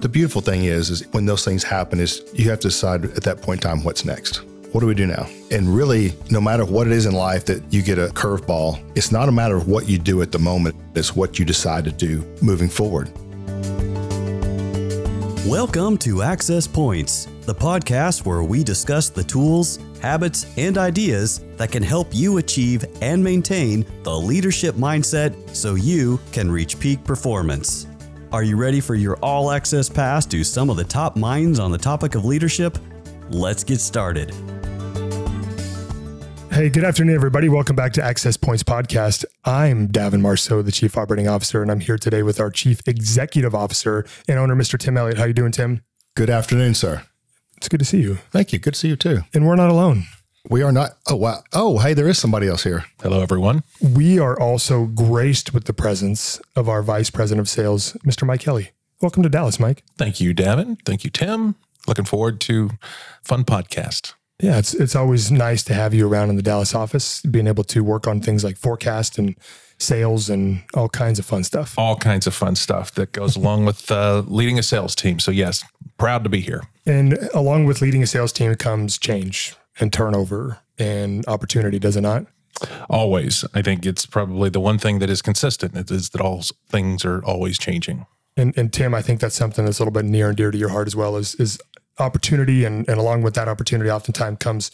The beautiful thing is, is when those things happen, is you have to decide at that point in time what's next. What do we do now? And really, no matter what it is in life that you get a curveball, it's not a matter of what you do at the moment, it's what you decide to do moving forward. Welcome to Access Points, the podcast where we discuss the tools, habits, and ideas that can help you achieve and maintain the leadership mindset so you can reach peak performance. Are you ready for your all access pass to some of the top minds on the topic of leadership? Let's get started. Hey, good afternoon, everybody. Welcome back to Access Points Podcast. I'm Davin Marceau, the Chief Operating Officer, and I'm here today with our Chief Executive Officer and owner, Mr. Tim Elliott. How you doing, Tim? Good afternoon, sir. It's good to see you. Thank you. Good to see you too. And we're not alone. We are not. Oh, wow. Oh, hey, there is somebody else here. Hello, everyone. We are also graced with the presence of our Vice President of Sales, Mr. Mike Kelly. Welcome to Dallas, Mike. Thank you, Davin. Thank you, Tim. Looking forward to fun podcast. Yeah, it's it's always nice to have you around in the Dallas office, being able to work on things like forecast and sales and all kinds of fun stuff. All kinds of fun stuff that goes along with uh, leading a sales team. So yes, proud to be here. And along with leading a sales team comes change and turnover and opportunity, does it not? Always. I think it's probably the one thing that is consistent it is that all things are always changing. And, and Tim, I think that's something that's a little bit near and dear to your heart as well is, is opportunity. And, and along with that opportunity, oftentimes comes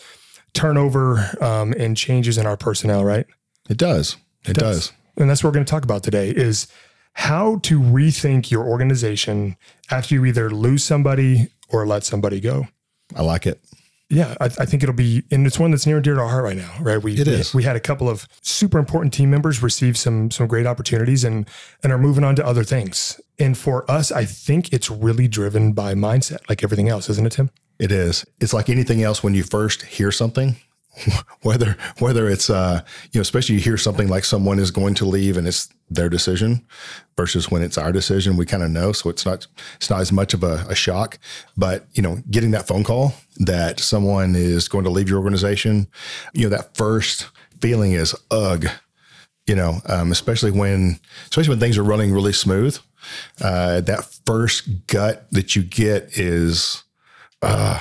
turnover um, and changes in our personnel, right? It does. It, it does. does. And that's what we're going to talk about today is how to rethink your organization after you either lose somebody or let somebody go. I like it. Yeah, I, I, think it'll be, and it's one that's near and dear to our heart right now, right? We it is. We had a couple of super important team members receive some some great opportunities and and are moving on to other things. And for us, I think it's really driven by mindset, like everything else, isn't it, Tim? It is. It's like anything else. When you first hear something, whether whether it's uh you know especially you hear something like someone is going to leave and it's their decision versus when it's our decision we kind of know so it's not it's not as much of a, a, shock. But you know getting that phone call that someone is going to leave your organization you know that first feeling is ugh you know um, especially when especially when things are running really smooth uh, that first gut that you get is uh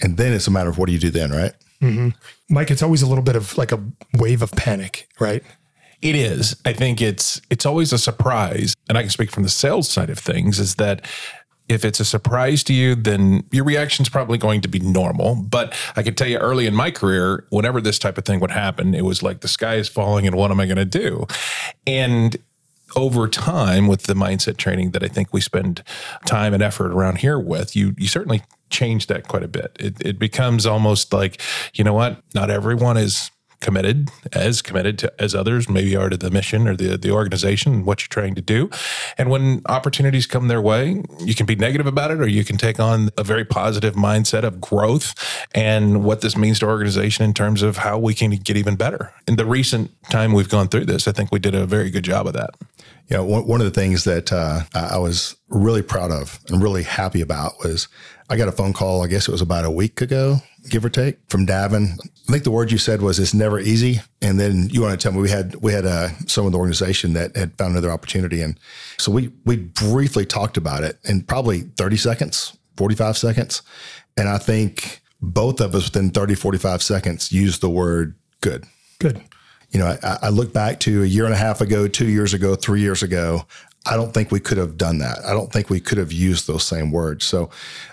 and then it's a matter of what do you do then right Mm-hmm. Mike, it's always a little bit of like a wave of panic, right? It is. I think it's it's always a surprise, and I can speak from the sales side of things. Is that if it's a surprise to you, then your reaction is probably going to be normal. But I can tell you early in my career, whenever this type of thing would happen, it was like the sky is falling and what am I going to do? And over time with the mindset training that I think we spend time and effort around here with, you you certainly change that quite a bit. It it becomes almost like, you know what, not everyone is committed as committed to as others maybe are to the mission or the the organization what you're trying to do. And when opportunities come their way, you can be negative about it or you can take on a very positive mindset of growth and what this means to organization in terms of how we can get even better. In the recent time we've gone through this, I think we did a very good job of that. Yeah, one, one of the things that uh, I was really proud of and really happy about was I got a phone call, I guess it was about a week ago, give or take, from Davin. I think the word you said was it's never easy. And then you want to tell me we had we had uh, someone in the organization that had found another opportunity. And so we we briefly talked about it in probably 30 seconds, 45 seconds. And I think both of us within 30, 45 seconds used the word good. Good you know, I, I, look back to a year and a half ago, two years ago, three years ago. I don't think we could have done that. I don't think we could have used those same words. So,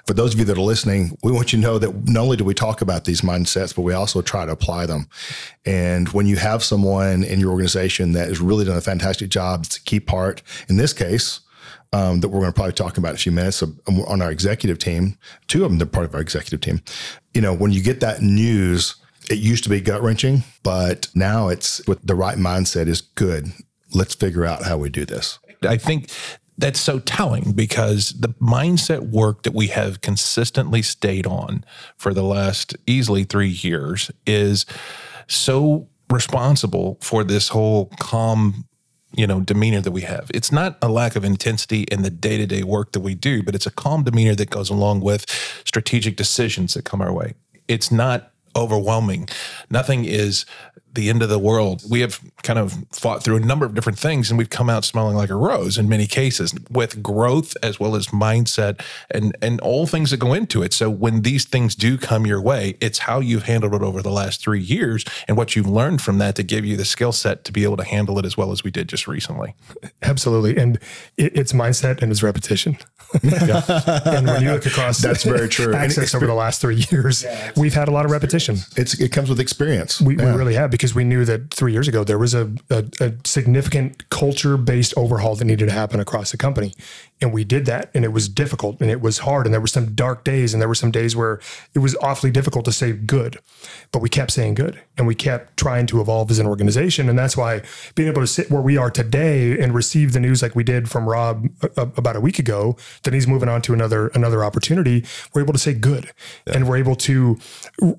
for those of you that are listening, we want you to know that not only do we talk about these mindsets, but we also try to apply them. And when you have someone in your organization that has really done a fantastic job, it's a key part. In this case, um, that we're going to probably talk about in a few minutes um, on our executive team. Two of them, they're part of our executive team. You know, when you get that news it used to be gut wrenching, but now it's with the right mindset is good. Let's figure out how we do this. I think that's so telling because the mindset work that we have consistently stayed on for the last easily three years is so responsible for this whole calm you know demeanor that we have it's not a lack of intensity in the day-to-day work that we do but it's a calm demeanor that goes along with strategic decisions that come our way it's not overwhelming. Nothing is the end of the world. We have kind of fought through a number of different things and we've come out smelling like a rose in many cases with growth as well as mindset and and all things that go into it. So when these things do come your way, it's how you've handled it over the last 3 years and what you've learned from that to give you the skill set to be able to handle it as well as we did just recently. Absolutely. And it, it's mindset and it's repetition. and when you look across That's very true. Access over the last three years, we've had a lot of repetition. It's it comes with experience. We, we really have because we knew that three years ago there was a, a, a significant culture based overhaul that needed to happen across the company. And we did that and it was difficult and it was hard. And there were some dark days and there were some days where it was awfully difficult to say good, but we kept saying good and we kept trying to evolve as an organization. And that's why being able to sit where we are today and receive the news like we did from Rob a- a- about a week ago that he's moving on to another another opportunity, we're able to say good, and we're able to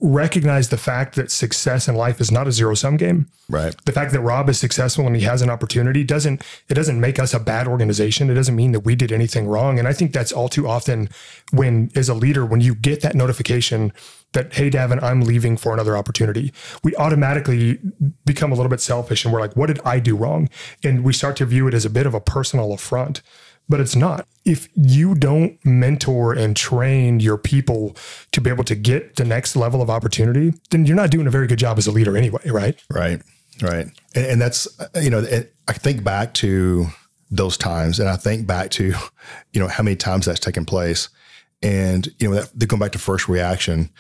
recognize the fact that success in life is not a zero sum game. Right. The fact that Rob is successful and he has an opportunity doesn't it doesn't make us a bad organization. It doesn't mean that we did anything wrong. And I think that's all too often when as a leader when you get that notification that hey Davin, I'm leaving for another opportunity, we automatically become a little bit selfish and we're like, what did I do wrong? And we start to view it as a bit of a personal affront. But it's not. If you don't mentor and train your people to be able to get the next level of opportunity, then you're not doing a very good job as a leader anyway, right? Right. Right. And, and that's, you know, I think back to those times and I think back to, you know, how many times that's taken place. And, you know, that, they go back to first reaction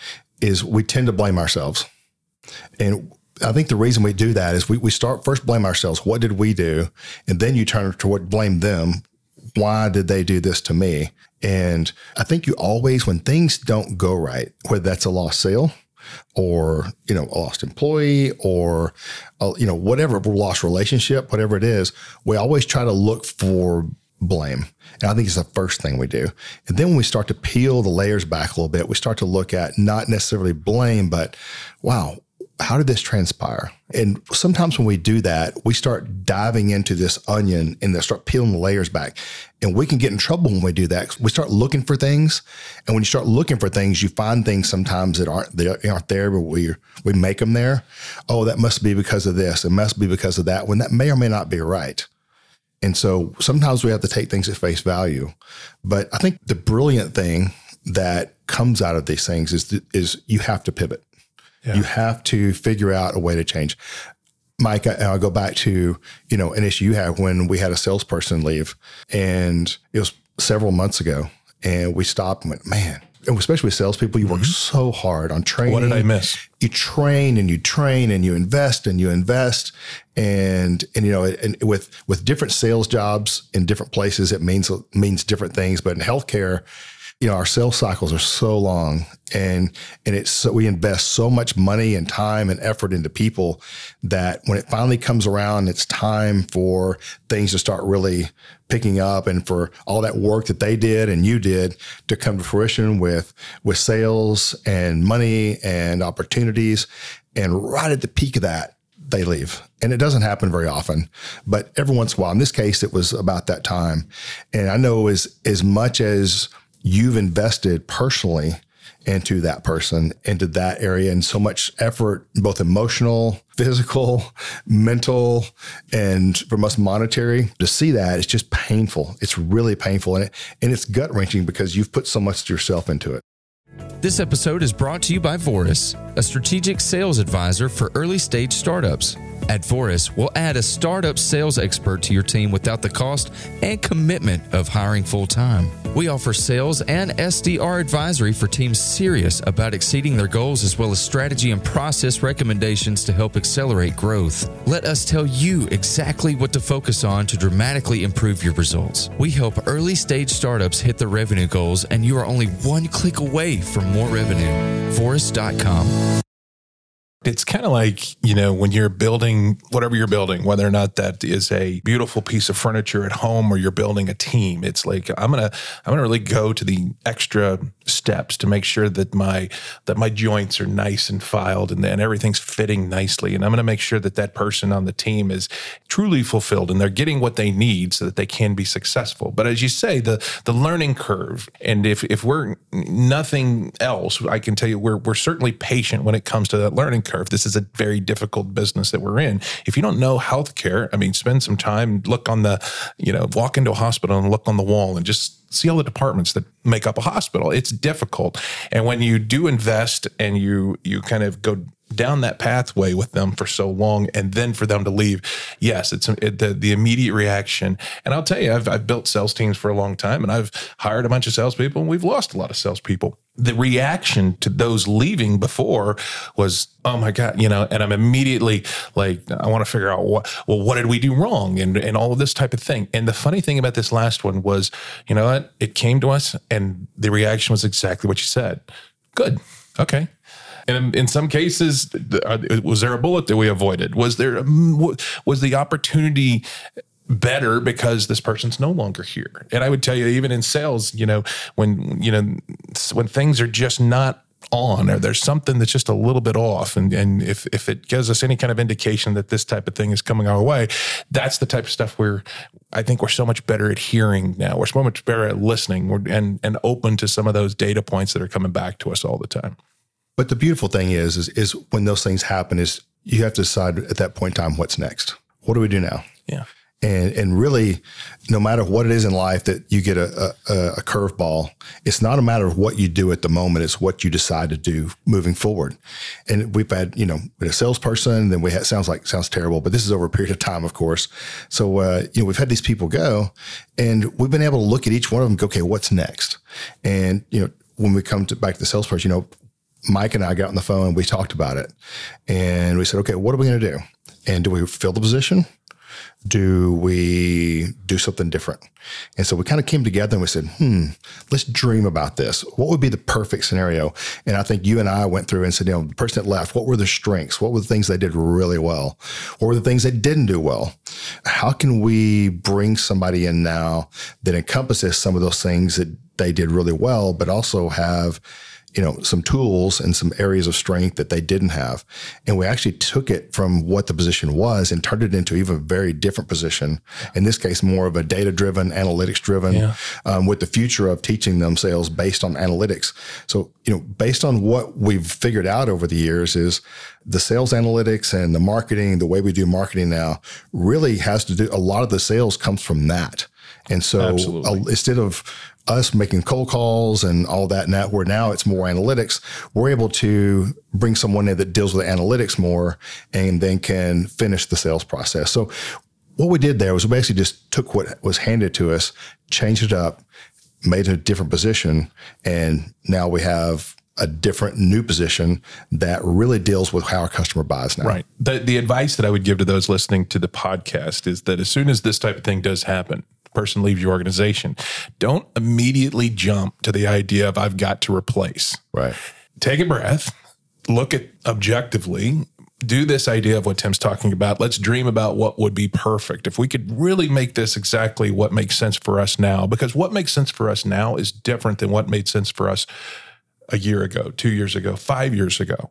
is we tend to blame ourselves. And I think the reason we do that is we, we start first blame ourselves. What did we do? And then you turn to what blame them. Why did they do this to me? And I think you always, when things don't go right, whether that's a lost sale or, you know, a lost employee or, uh, you know, whatever lost relationship, whatever it is, we always try to look for blame. And I think it's the first thing we do. And then when we start to peel the layers back a little bit, we start to look at not necessarily blame, but wow, how did this transpire? And sometimes when we do that, we start diving into this onion and then start peeling the layers back. And we can get in trouble when we do that. We start looking for things. And when you start looking for things, you find things sometimes that aren't they aren't there, but we we make them there. Oh, that must be because of this. It must be because of that. When that may or may not be right. And so sometimes we have to take things at face value. But I think the brilliant thing that comes out of these things is is you have to pivot. You have to figure out a way to change. Mike, I, I'll go back to you know an issue you had when we had a salesperson leave, and it was several months ago, and we stopped and went, man. And especially with salespeople, you work mm-hmm. so hard on training. What did I miss? You train and you train and you invest and you invest, and and you know, and with with different sales jobs in different places, it means means different things. But in healthcare, you know, our sales cycles are so long and and it's so we invest so much money and time and effort into people that when it finally comes around, it's time for things to start really picking up and for all that work that they did and you did to come to fruition with with sales and money and opportunities. And right at the peak of that, they leave. And it doesn't happen very often, but every once in a while, in this case, it was about that time. And I know as, as much as you've invested personally into that person, into that area, and so much effort, both emotional, physical, mental, and from us monetary, to see that, it's just painful. It's really painful. And, it, and it's gut wrenching because you've put so much yourself into it. This episode is brought to you by Voris, a strategic sales advisor for early stage startups. At Voris, we'll add a startup sales expert to your team without the cost and commitment of hiring full time. We offer sales and SDR advisory for teams serious about exceeding their goals, as well as strategy and process recommendations to help accelerate growth. Let us tell you exactly what to focus on to dramatically improve your results. We help early stage startups hit their revenue goals, and you are only one click away from more revenue. Voris.com. It's kind of like, you know, when you're building whatever you're building, whether or not that is a beautiful piece of furniture at home or you're building a team, it's like I'm going to I'm going to really go to the extra steps to make sure that my that my joints are nice and filed and, and everything's fitting nicely. And i'm going to make sure that that person on the team is truly fulfilled and they're getting what they need so that they can be successful. But as you say the the learning curve and if if we're nothing else i can tell you we're we're certainly patient when it comes to that learning curve. This is a very difficult business that we're in. If you don't know healthcare i mean spend some time look on the you know walk into a hospital and look on the wall and just see all the departments that make up a hospital. It's difficult. And when you do invest and you you kind of go down that pathway with them for so long and then for them to leave. Yes it's it, the, the immediate reaction. And i'll tell you I've, I've built sales teams for a long time and i've hired a bunch of salespeople and we've lost a lot of salespeople. The reaction to those leaving before was oh my god you know and i'm immediately like i want to figure out what well what did we do wrong? And and all of this type of thing. And the funny thing about this last one was you know what? It came to us and the reaction was exactly what you said. Good. Okay and in some cases, uh, was there a bullet that we avoided? Was there mm, was the opportunity better because this person's no longer here? And I would tell you, even in sales, you know, when you know when things are just not on or there's something that's just a little bit off and and if if it gives us any kind of indication that this type of thing is coming our way that's the type of stuff where I think we're so much better at hearing now we're so much better at listening and and open to some of those data points that are coming back to us all the time but the beautiful thing is, is, is when those things happen, is you have to decide at that point in time what's next. What do we do now? Yeah. And and really, no matter what it is in life that you get a, a, a curveball, it's not a matter of what you do at the moment; it's what you decide to do moving forward. And we've had, you know, a salesperson. Then we had sounds like sounds terrible, but this is over a period of time, of course. So uh, you know, we've had these people go, and we've been able to look at each one of them. Go, okay, what's next? And you know, when we come to back to the salesperson, you know, Mike and I got on the phone we talked about it. And we said, okay, what are we going to do? And do we fill the position? Do we do something different? And so we kind of came together and we said, hmm, let's dream about this. What would be the perfect scenario? And I think you and I went through and said, you know, the person that left, what were their strengths? What were the things they did really well? What were the things they didn't do well? How can we bring somebody in now that encompasses some of those things that they did really well, but also have you know, some tools and some areas of strength that they didn't have. And we actually took it from what the position was and turned it into even a very different position. In this case, more of a data driven, analytics driven, yeah. um, with the future of teaching them sales based on analytics. So, you know, based on what we've figured out over the years is the sales analytics and the marketing, the way we do marketing now really has to do a lot of the sales comes from that. And so uh, instead of us making cold calls and all that now where now it's more analytics we're able to bring someone in that deals with analytics more and then can finish the sales process so what we did there was we basically just took what was handed to us changed it up made a different position and now we have a different new position that really deals with how our customer buys now. Right. The, the advice that I would give to those listening to the podcast is that as soon as this type of thing does happen, person leaves your organization, don't immediately jump to the idea of I've got to replace. Right. Take a breath, look at objectively, do this idea of what Tim's talking about. Let's dream about what would be perfect. If we could really make this exactly what makes sense for us now, because what makes sense for us now is different than what made sense for us a year ago, two years ago, five years ago.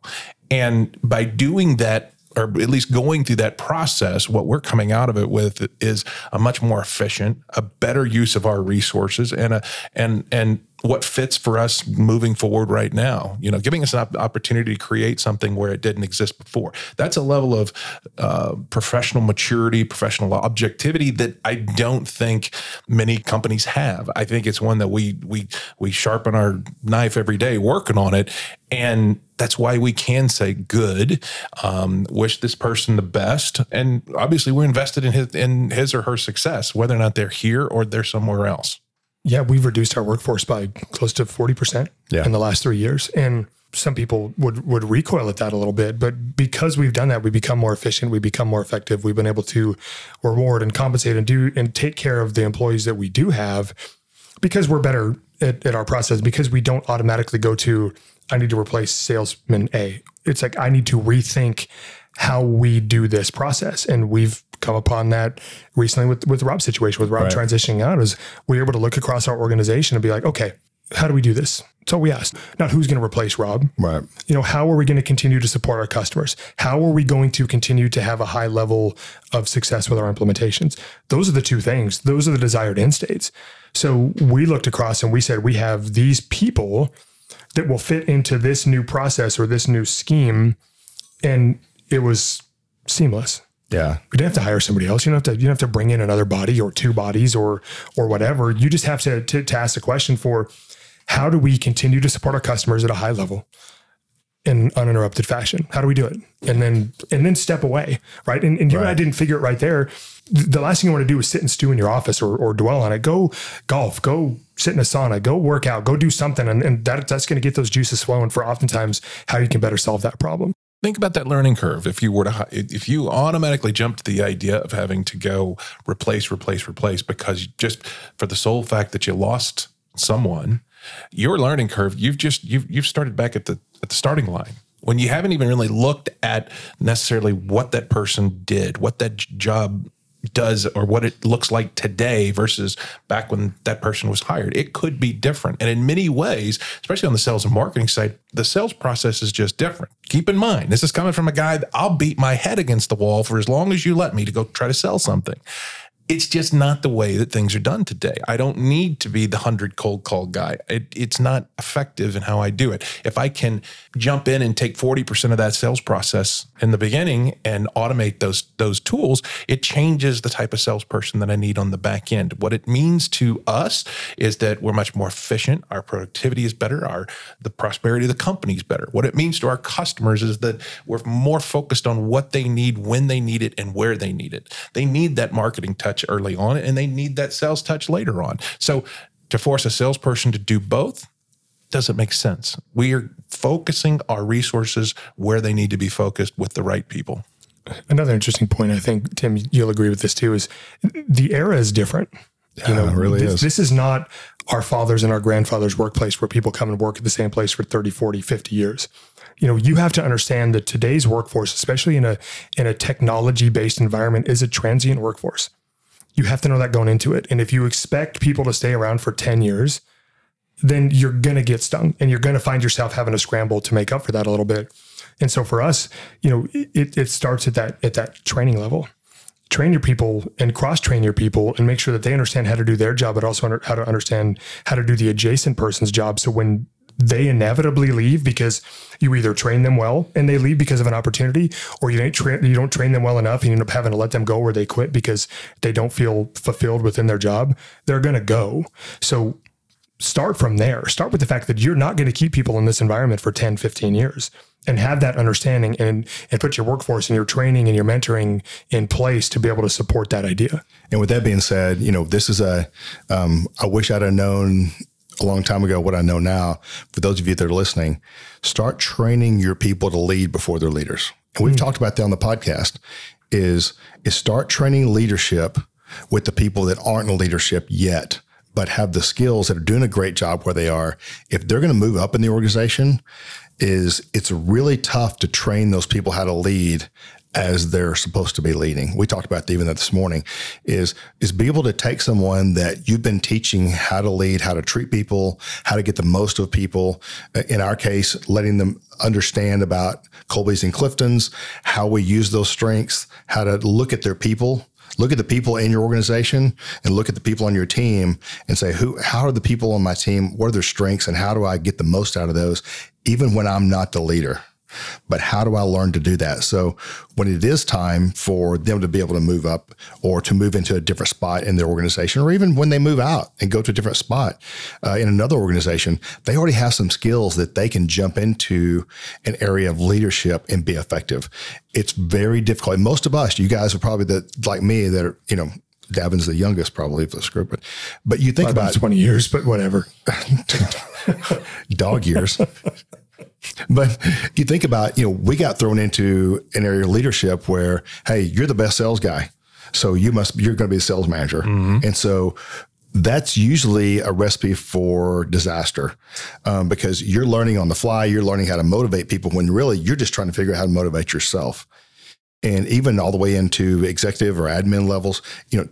And by doing that or at least going through that process, what we're coming out of it with is a much more efficient, a better use of our resources, and a and and what fits for us moving forward right now. You know, giving us an opportunity to create something where it didn't exist before. That's a level of uh, professional maturity, professional objectivity that I don't think many companies have. I think it's one that we we we sharpen our knife every day working on it, and that's why we can say good. Um, wish this person the best, and obviously we're invested in his in his or her success, whether or not they're here or they're somewhere else. Yeah, we've reduced our workforce by close to 40% yeah. in the last three years. And some people would would recoil at that a little bit, but because we've done that, we become more efficient, we become more effective. We've been able to reward and compensate and do and take care of the employees that we do have because we're better at, at our process. Because we don't automatically go to I need to replace salesman A. It's like I need to rethink how we do this process, and we've come upon that recently with with Rob's situation with Rob right. transitioning out is we were able to look across our organization and be like, okay, how do we do this? That's all we asked. Not who's going to replace Rob. Right. You know, how are we going to continue to support our customers? How are we going to continue to have a high level of success with our implementations? Those are the two things. Those are the desired end states. So we looked across and we said we have these people that will fit into this new process or this new scheme, and it was seamless. Yeah. We didn't have to hire somebody else. You don't have to. You don't have to bring in another body or two bodies or or whatever. You just have to to, to ask the question for how do we continue to support our customers at a high level in uninterrupted fashion? How do we do it? And then and then step away, right? And, and you and I didn't figure it right there. The last thing you want to do is sit and stew in your office or, or dwell on it. Go golf, go sit in a sauna, go work out, go do something. And, and that, that's going to get those juices flowing for oftentimes how you can better solve that problem. think about that learning curve if you were to if you automatically jump to the idea of having to go replace replace replace because just for the sole fact that you lost someone your learning curve you've just you've you've started back at the at the starting line when you haven't even really looked at necessarily what that person did what that job does or what it looks like today versus back when that person was hired. It could be different. And in many ways, especially on the sales and marketing side, the sales process is just different. Keep in mind, this is coming from a guy I'll beat my head against the wall for as long as you let me to go try to sell something. It's just not the way that things are done today. I don't need to be the 100 cold call guy. It, it's not effective in how I do it. If I can jump in and take 40% of that sales process in the beginning and automate those those tools, it changes the type of salesperson that I need on the back end. What it means to us is that we're much more efficient, our productivity is better, our the prosperity of the company is better. What it means to our customers is that we're more focused on what they need, when they need it, and where they need it. They need that marketing touch early on, and they need that sales touch later on. So to force a salesperson to do both doesn't make sense. We are focusing our resources where they need to be focused with the right people. Another interesting point, I think, Tim, you'll agree with this too, is the era is different. You know, it really this, is. this is not our fathers and our grandfathers' workplace where people come and work at the same place for 30, 40, 50 years. You know, you have to understand that today's workforce, especially in a in a technology-based environment, is a transient workforce. You have to know that going into it. And if you expect people to stay around for 10 years, then you're going to get stung and you're going to find yourself having to scramble to make up for that a little bit. And so for us, you know, it, it starts at that at that training level. Train your people and cross train your people and make sure that they understand how to do their job, but also under, how to understand how to do the adjacent person's job. So when they inevitably leave because you either train them well and they leave because of an opportunity, or you don't train you don't train them well enough and you end up having to let them go or they quit because they don't feel fulfilled within their job, they're going to go. So start from there. Start with the fact that you're not going to keep people in this environment for 10, 15 years and have that understanding and and put your workforce and your training and your mentoring in place to be able to support that idea. And with that being said, you know, this is a, um, I wish I'd have known a long time ago what I know now. For those of you that are listening, start training your people to lead before they're leaders. And we've hmm. talked about that on the podcast is, is start training leadership with the people that aren't in leadership yet, but have the skills that are doing a great job where they are. If they're going to move up in the organization, is it's really tough to train those people how to lead as they're supposed to be leading. We talked about even that this morning is is be able to take someone that you've been teaching how to lead, how to treat people, how to get the most of people. Uh, In our case, letting them understand about Kolbe's and Clifton's, how we use those strengths, how to look at their people look at the people in your organization and look at the people on your team and say who how are the people on my team what are their strengths and how do i get the most out of those even when i'm not the leader but how do I learn to do that? So when it is time for them to be able to move up or to move into a different spot in their organization, or even when they move out and go to a different spot uh, in another organization, they already have some skills that they can jump into an area of leadership and be effective. It's very difficult. And most of us, you guys are probably the like me that are, you know, Davin's the youngest probably of this group, but but you think About about 20 years, but whatever. dog years. but you think about, you know, we got thrown into an area of leadership where, hey, you're the best sales guy. So you must, you're going to be the sales manager. And so that's usually a recipe for disaster um, because you're learning on the fly. You're learning how to motivate people when really you're just trying to figure out how to motivate yourself. And even all the way into executive or admin levels, you know,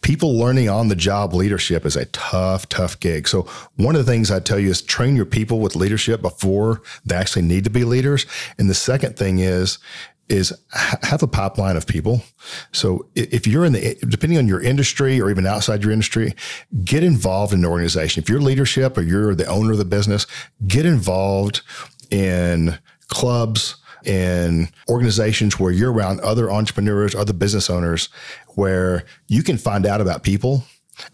people learning on the job leadership is a tough, tough gig. So one of the things I tell you is train your people with leadership before they actually need to be leaders. And the second thing is, is have a pipeline of people. So if you're in the, depending on your industry or even outside your industry, get involved in the organization. If you're leadership or you're the owner of the business, get involved in clubs, in organizations where you're around other entrepreneurs, other business owners, where you can find out about people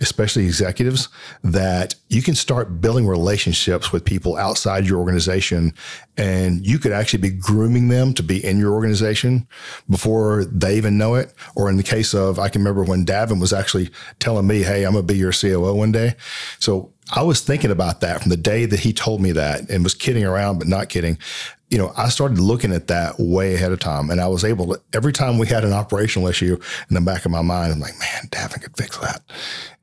especially executives, that you can start building relationships with people outside your organization and you could actually be grooming them to be in your organization before they even know it. Or in the case of, I can remember when Davin was actually telling me, Hey, I'm going to be your COO one day. So I was thinking about that from the day that he told me that and was kidding around, but not kidding you know, I started looking at that way ahead of time. And I was able to, every time we had an operational issue in the back of my mind, I'm like, man, Davin could fix that.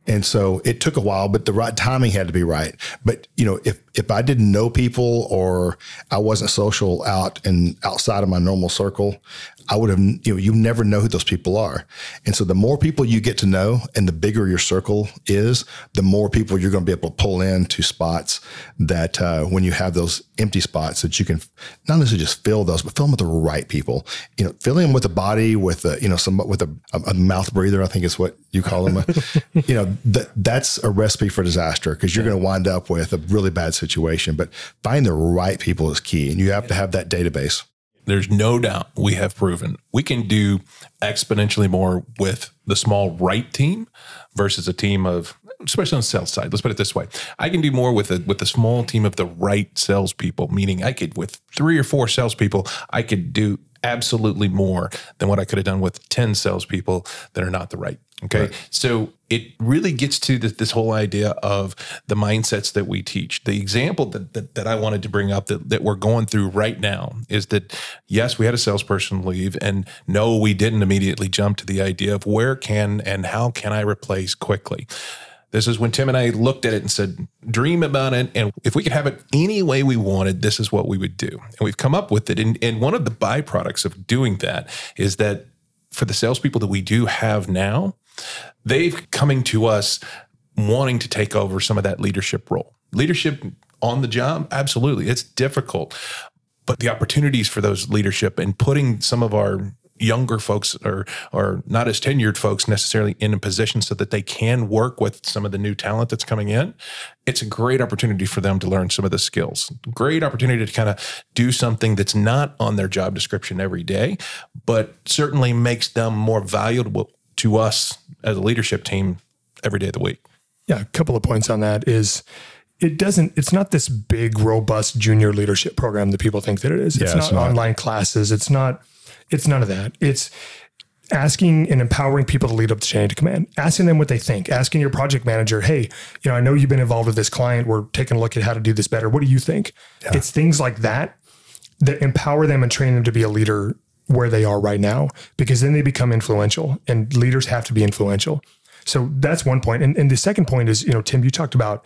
And so it took a while, but the right timing had to be right. But you know, if if I didn't know people or I wasn't social out and outside of my normal circle, I would have, you know, you never know who those people are. And so the more people you get to know and the bigger your circle is, the more people you're going to be able to pull into spots that uh, when you have those empty spots that you can not necessarily just fill those, but fill them with the right people. You know, filling them with a body, with a, you know, some with a, a mouth breather, I think is what you call them. you know, that that's a recipe for disaster because you're going to wind up with a really bad situation. But find the right people is key, and you have to have that database there's no doubt we have proven we can do exponentially more with the small right team versus a team of especially on the sales side. Let's put it this way: I can do more with a with a small team of the right salespeople. Meaning, I could with three or four salespeople, I could do absolutely more than what I could have done with 10 salespeople that are not the right. Okay. Right. So it really gets to this, this, whole idea of the mindsets that we teach. The example that, that, that I wanted to bring up that, that we're going through right now is that, yes, we had a salesperson leave, and no, we didn't immediately jump to the idea of where can and how can I replace quickly. This is when Tim and I looked at it and said, dream about it. And if we could have it any way we wanted, this is what we would do. And we've come up with it. And, and one of the byproducts of doing that is that for the salespeople that we do have now, they've coming to us wanting to take over some of that leadership role. Leadership on the job, absolutely. It's difficult. But the opportunities for those leadership and putting some of our younger folks or or not as tenured folks necessarily in a position so that they can work with some of the new talent that's coming in it's a great opportunity for them to learn some of the skills great opportunity to kind of do something that's not on their job description every day but certainly makes them more valuable to us as a leadership team every day of the week yeah a couple of points on that is it doesn't it's not this big robust junior leadership program that people think that it is it's, yeah, not, it's not online classes it's not it's none of that. It's asking and empowering people to lead up the chain of command, asking them what they think, asking your project manager, hey, you know, I know you've been involved with this client. We're taking a look at how to do this better. What do you think? Yeah. It's things like that that empower them and train them to be a leader where they are right now, because then they become influential and leaders have to be influential. So that's one point. And, and the second point is, you know, Tim, you talked about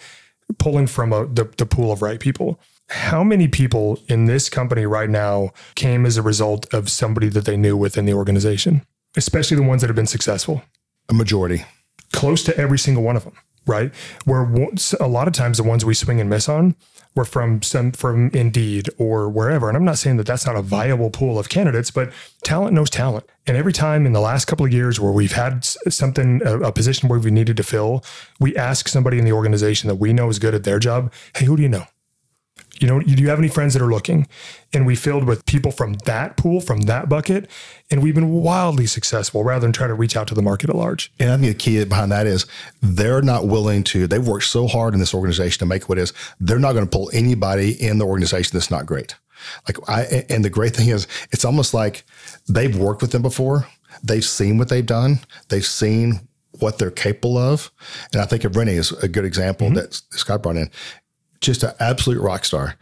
pulling from a, the, the pool of right people. How many people in this company right now came as a result of somebody that they knew within the organization, especially the ones that have been successful? A majority. Close to every single one of them, right? Where a lot of times the ones we swing and miss on were from some from Indeed or wherever. And I'm not saying that that's not a viable pool of candidates, but talent knows talent. And every time in the last couple of years where we've had something, a, a position where we needed to fill, we ask somebody in the organization that we know is good at their job, hey, who do you know? You know, do you have any friends that are looking? And we filled with people from that pool, from that bucket, and we've been wildly successful rather than trying to reach out to the market at large. And I think the key behind that is they're not willing to, they've worked so hard in this organization to make what is, they're not going to pull anybody in the organization that's not great. Like I, and the great thing is, it's almost like they've worked with them before. They've seen what they've done. They've seen what they're capable of. And I think of Rennie is a good example mm-hmm. that Scott brought in just an absolute rock star.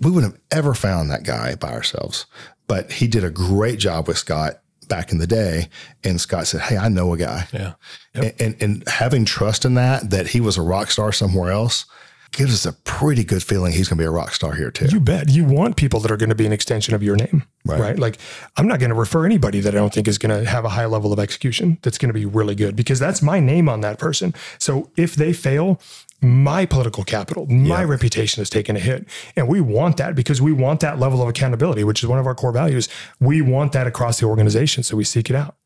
We wouldn't have ever found that guy by ourselves, but he did a great job with Scott back in the day. And Scott said, Hey, I know a guy. Yeah. Yep. And, and, and having trust in that, that he was a rock star somewhere else, gives us a pretty good feeling he's going to be a rock star here too. You bet. You want people that are going to be an extension of your name, Right. right? Like, I'm not going to refer anybody that I don't think is going to have a high level of execution that's going to be really good because that's my name on that person. So if they fail, my political capital, my reputation is taking a hit. And we want that because we want that level of accountability, which is one of our core values. We want that across the organization. So we seek it out.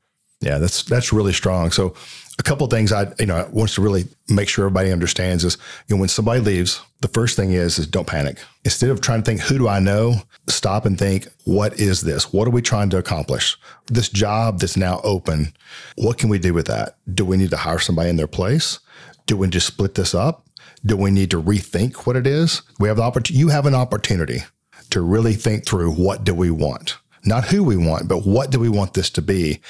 Yeah, that's that's really strong. So a couple of things I you know I want to really make sure everybody understands is you know when somebody leaves, the first thing is is don't panic. Instead of trying to think who do I know, stop and think what is this? What are we trying to accomplish? This job that's now open, what can we do with that? Do we need to hire somebody in their place? Do we just split this up? Do we need to rethink what it is? We have the opportunity. You have an opportunity to really think through what do we want, not who we want, but what do we want this to be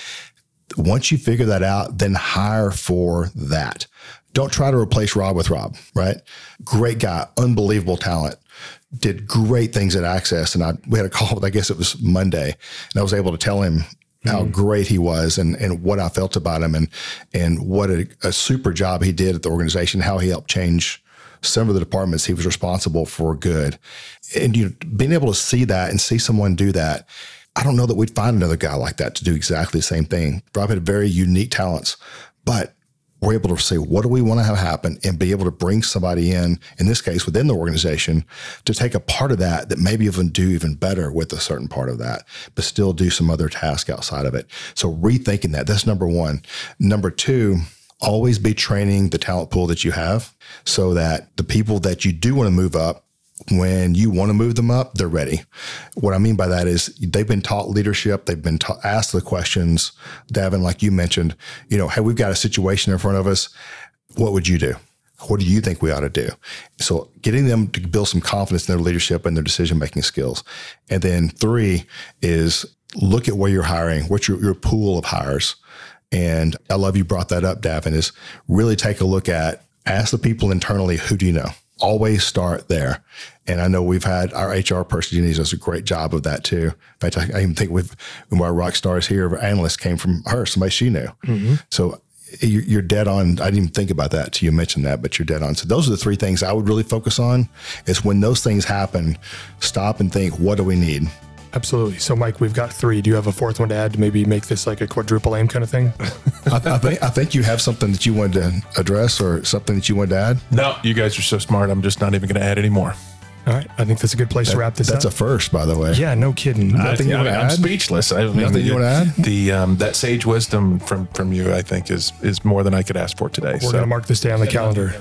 once you figure that out, then hire for that. Don't try to replace Rob with Rob, right? Great guy, unbelievable talent, did great things at Access. And I we had a call with, I guess it was Monday, and I was able to tell him how mm. great he was and, and what I felt about him and and what a, a super job he did at the organization, how he helped change some of the departments he was responsible for good. And you know, being able to see that and see someone do that, I don't know that we'd find another guy like that to do exactly the same thing. Rob had very unique talents, but we're able to say, what do we want to have happen and be able to bring somebody in, in this case, within the organization to take a part of that that maybe even do even better with a certain part of that, but still do some other task outside of it. So rethinking that, that's number one. Number two, always be training the talent pool that you have so that the people that you do want to move up when you want to move them up, they're ready. What I mean by that is they've been taught leadership. They've been asked the questions. Davin, like you mentioned, you know, hey, we've got a situation in front of us. What would you do? What do you think we ought to do? So getting them to build some confidence in their leadership and their decision making skills. And then three is look at where you're hiring. What's your, your pool of hires? And I love you brought that up, Davin, is really take a look at, ask the people internally, who do you know? Always start there. And I know we've had our HR person, Jenny, does a great job of that too. In fact, I, I even think we've, one of our rock stars here, our analyst came from her, somebody she knew. Mm-hmm. So eh, you- you're dead on. I didn't even think about that till you mentioned that, but you're dead on. So those are the three things I would really focus on is when those things happen, stop and think, what do we need? Absolutely. So, Mike, we've got three. Do you have a fourth one to add to maybe make this like a quadruple aim kind of thing? I, I think I think you have something that you wanted to address or something that you wanted to add. No, you guys are so smart. I'm just not even going to add any more. All right. I think that's a good place to wrap this up. That's a first, by the way. yeah, no kidding. Nothing you I, wanna am speechless. I mean, Nothing you wanna add? The um, that sage wisdom from from you, I think, is is more than I could ask for today. We're so going to mark this day on the calendar.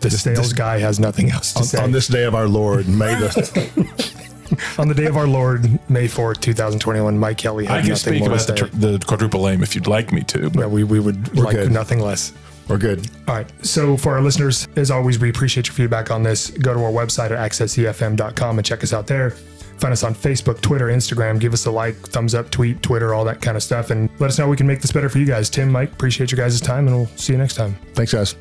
The sales guy has nothing else to On, say. on this day of our Lord, May the on the day of our Lord, May 4th, 2021, Mike Kelly had I can nothing speak more to about the, say. tr- the quadruple aim if you'd like me to. But Yeah, we, we would like good. nothing less. we're good. All right. So for our listeners, as always, we appreciate your feedback on this. Go to our website at accessefm.com and check us out there. Find us on Facebook, Twitter, Instagram. Give us a like, thumbs up, tweet, Twitter, all that kind of stuff. And let us know how we can make this better for you guys. Tim, Mike, appreciate your guys' time and we'll see you next time. Thanks, guys.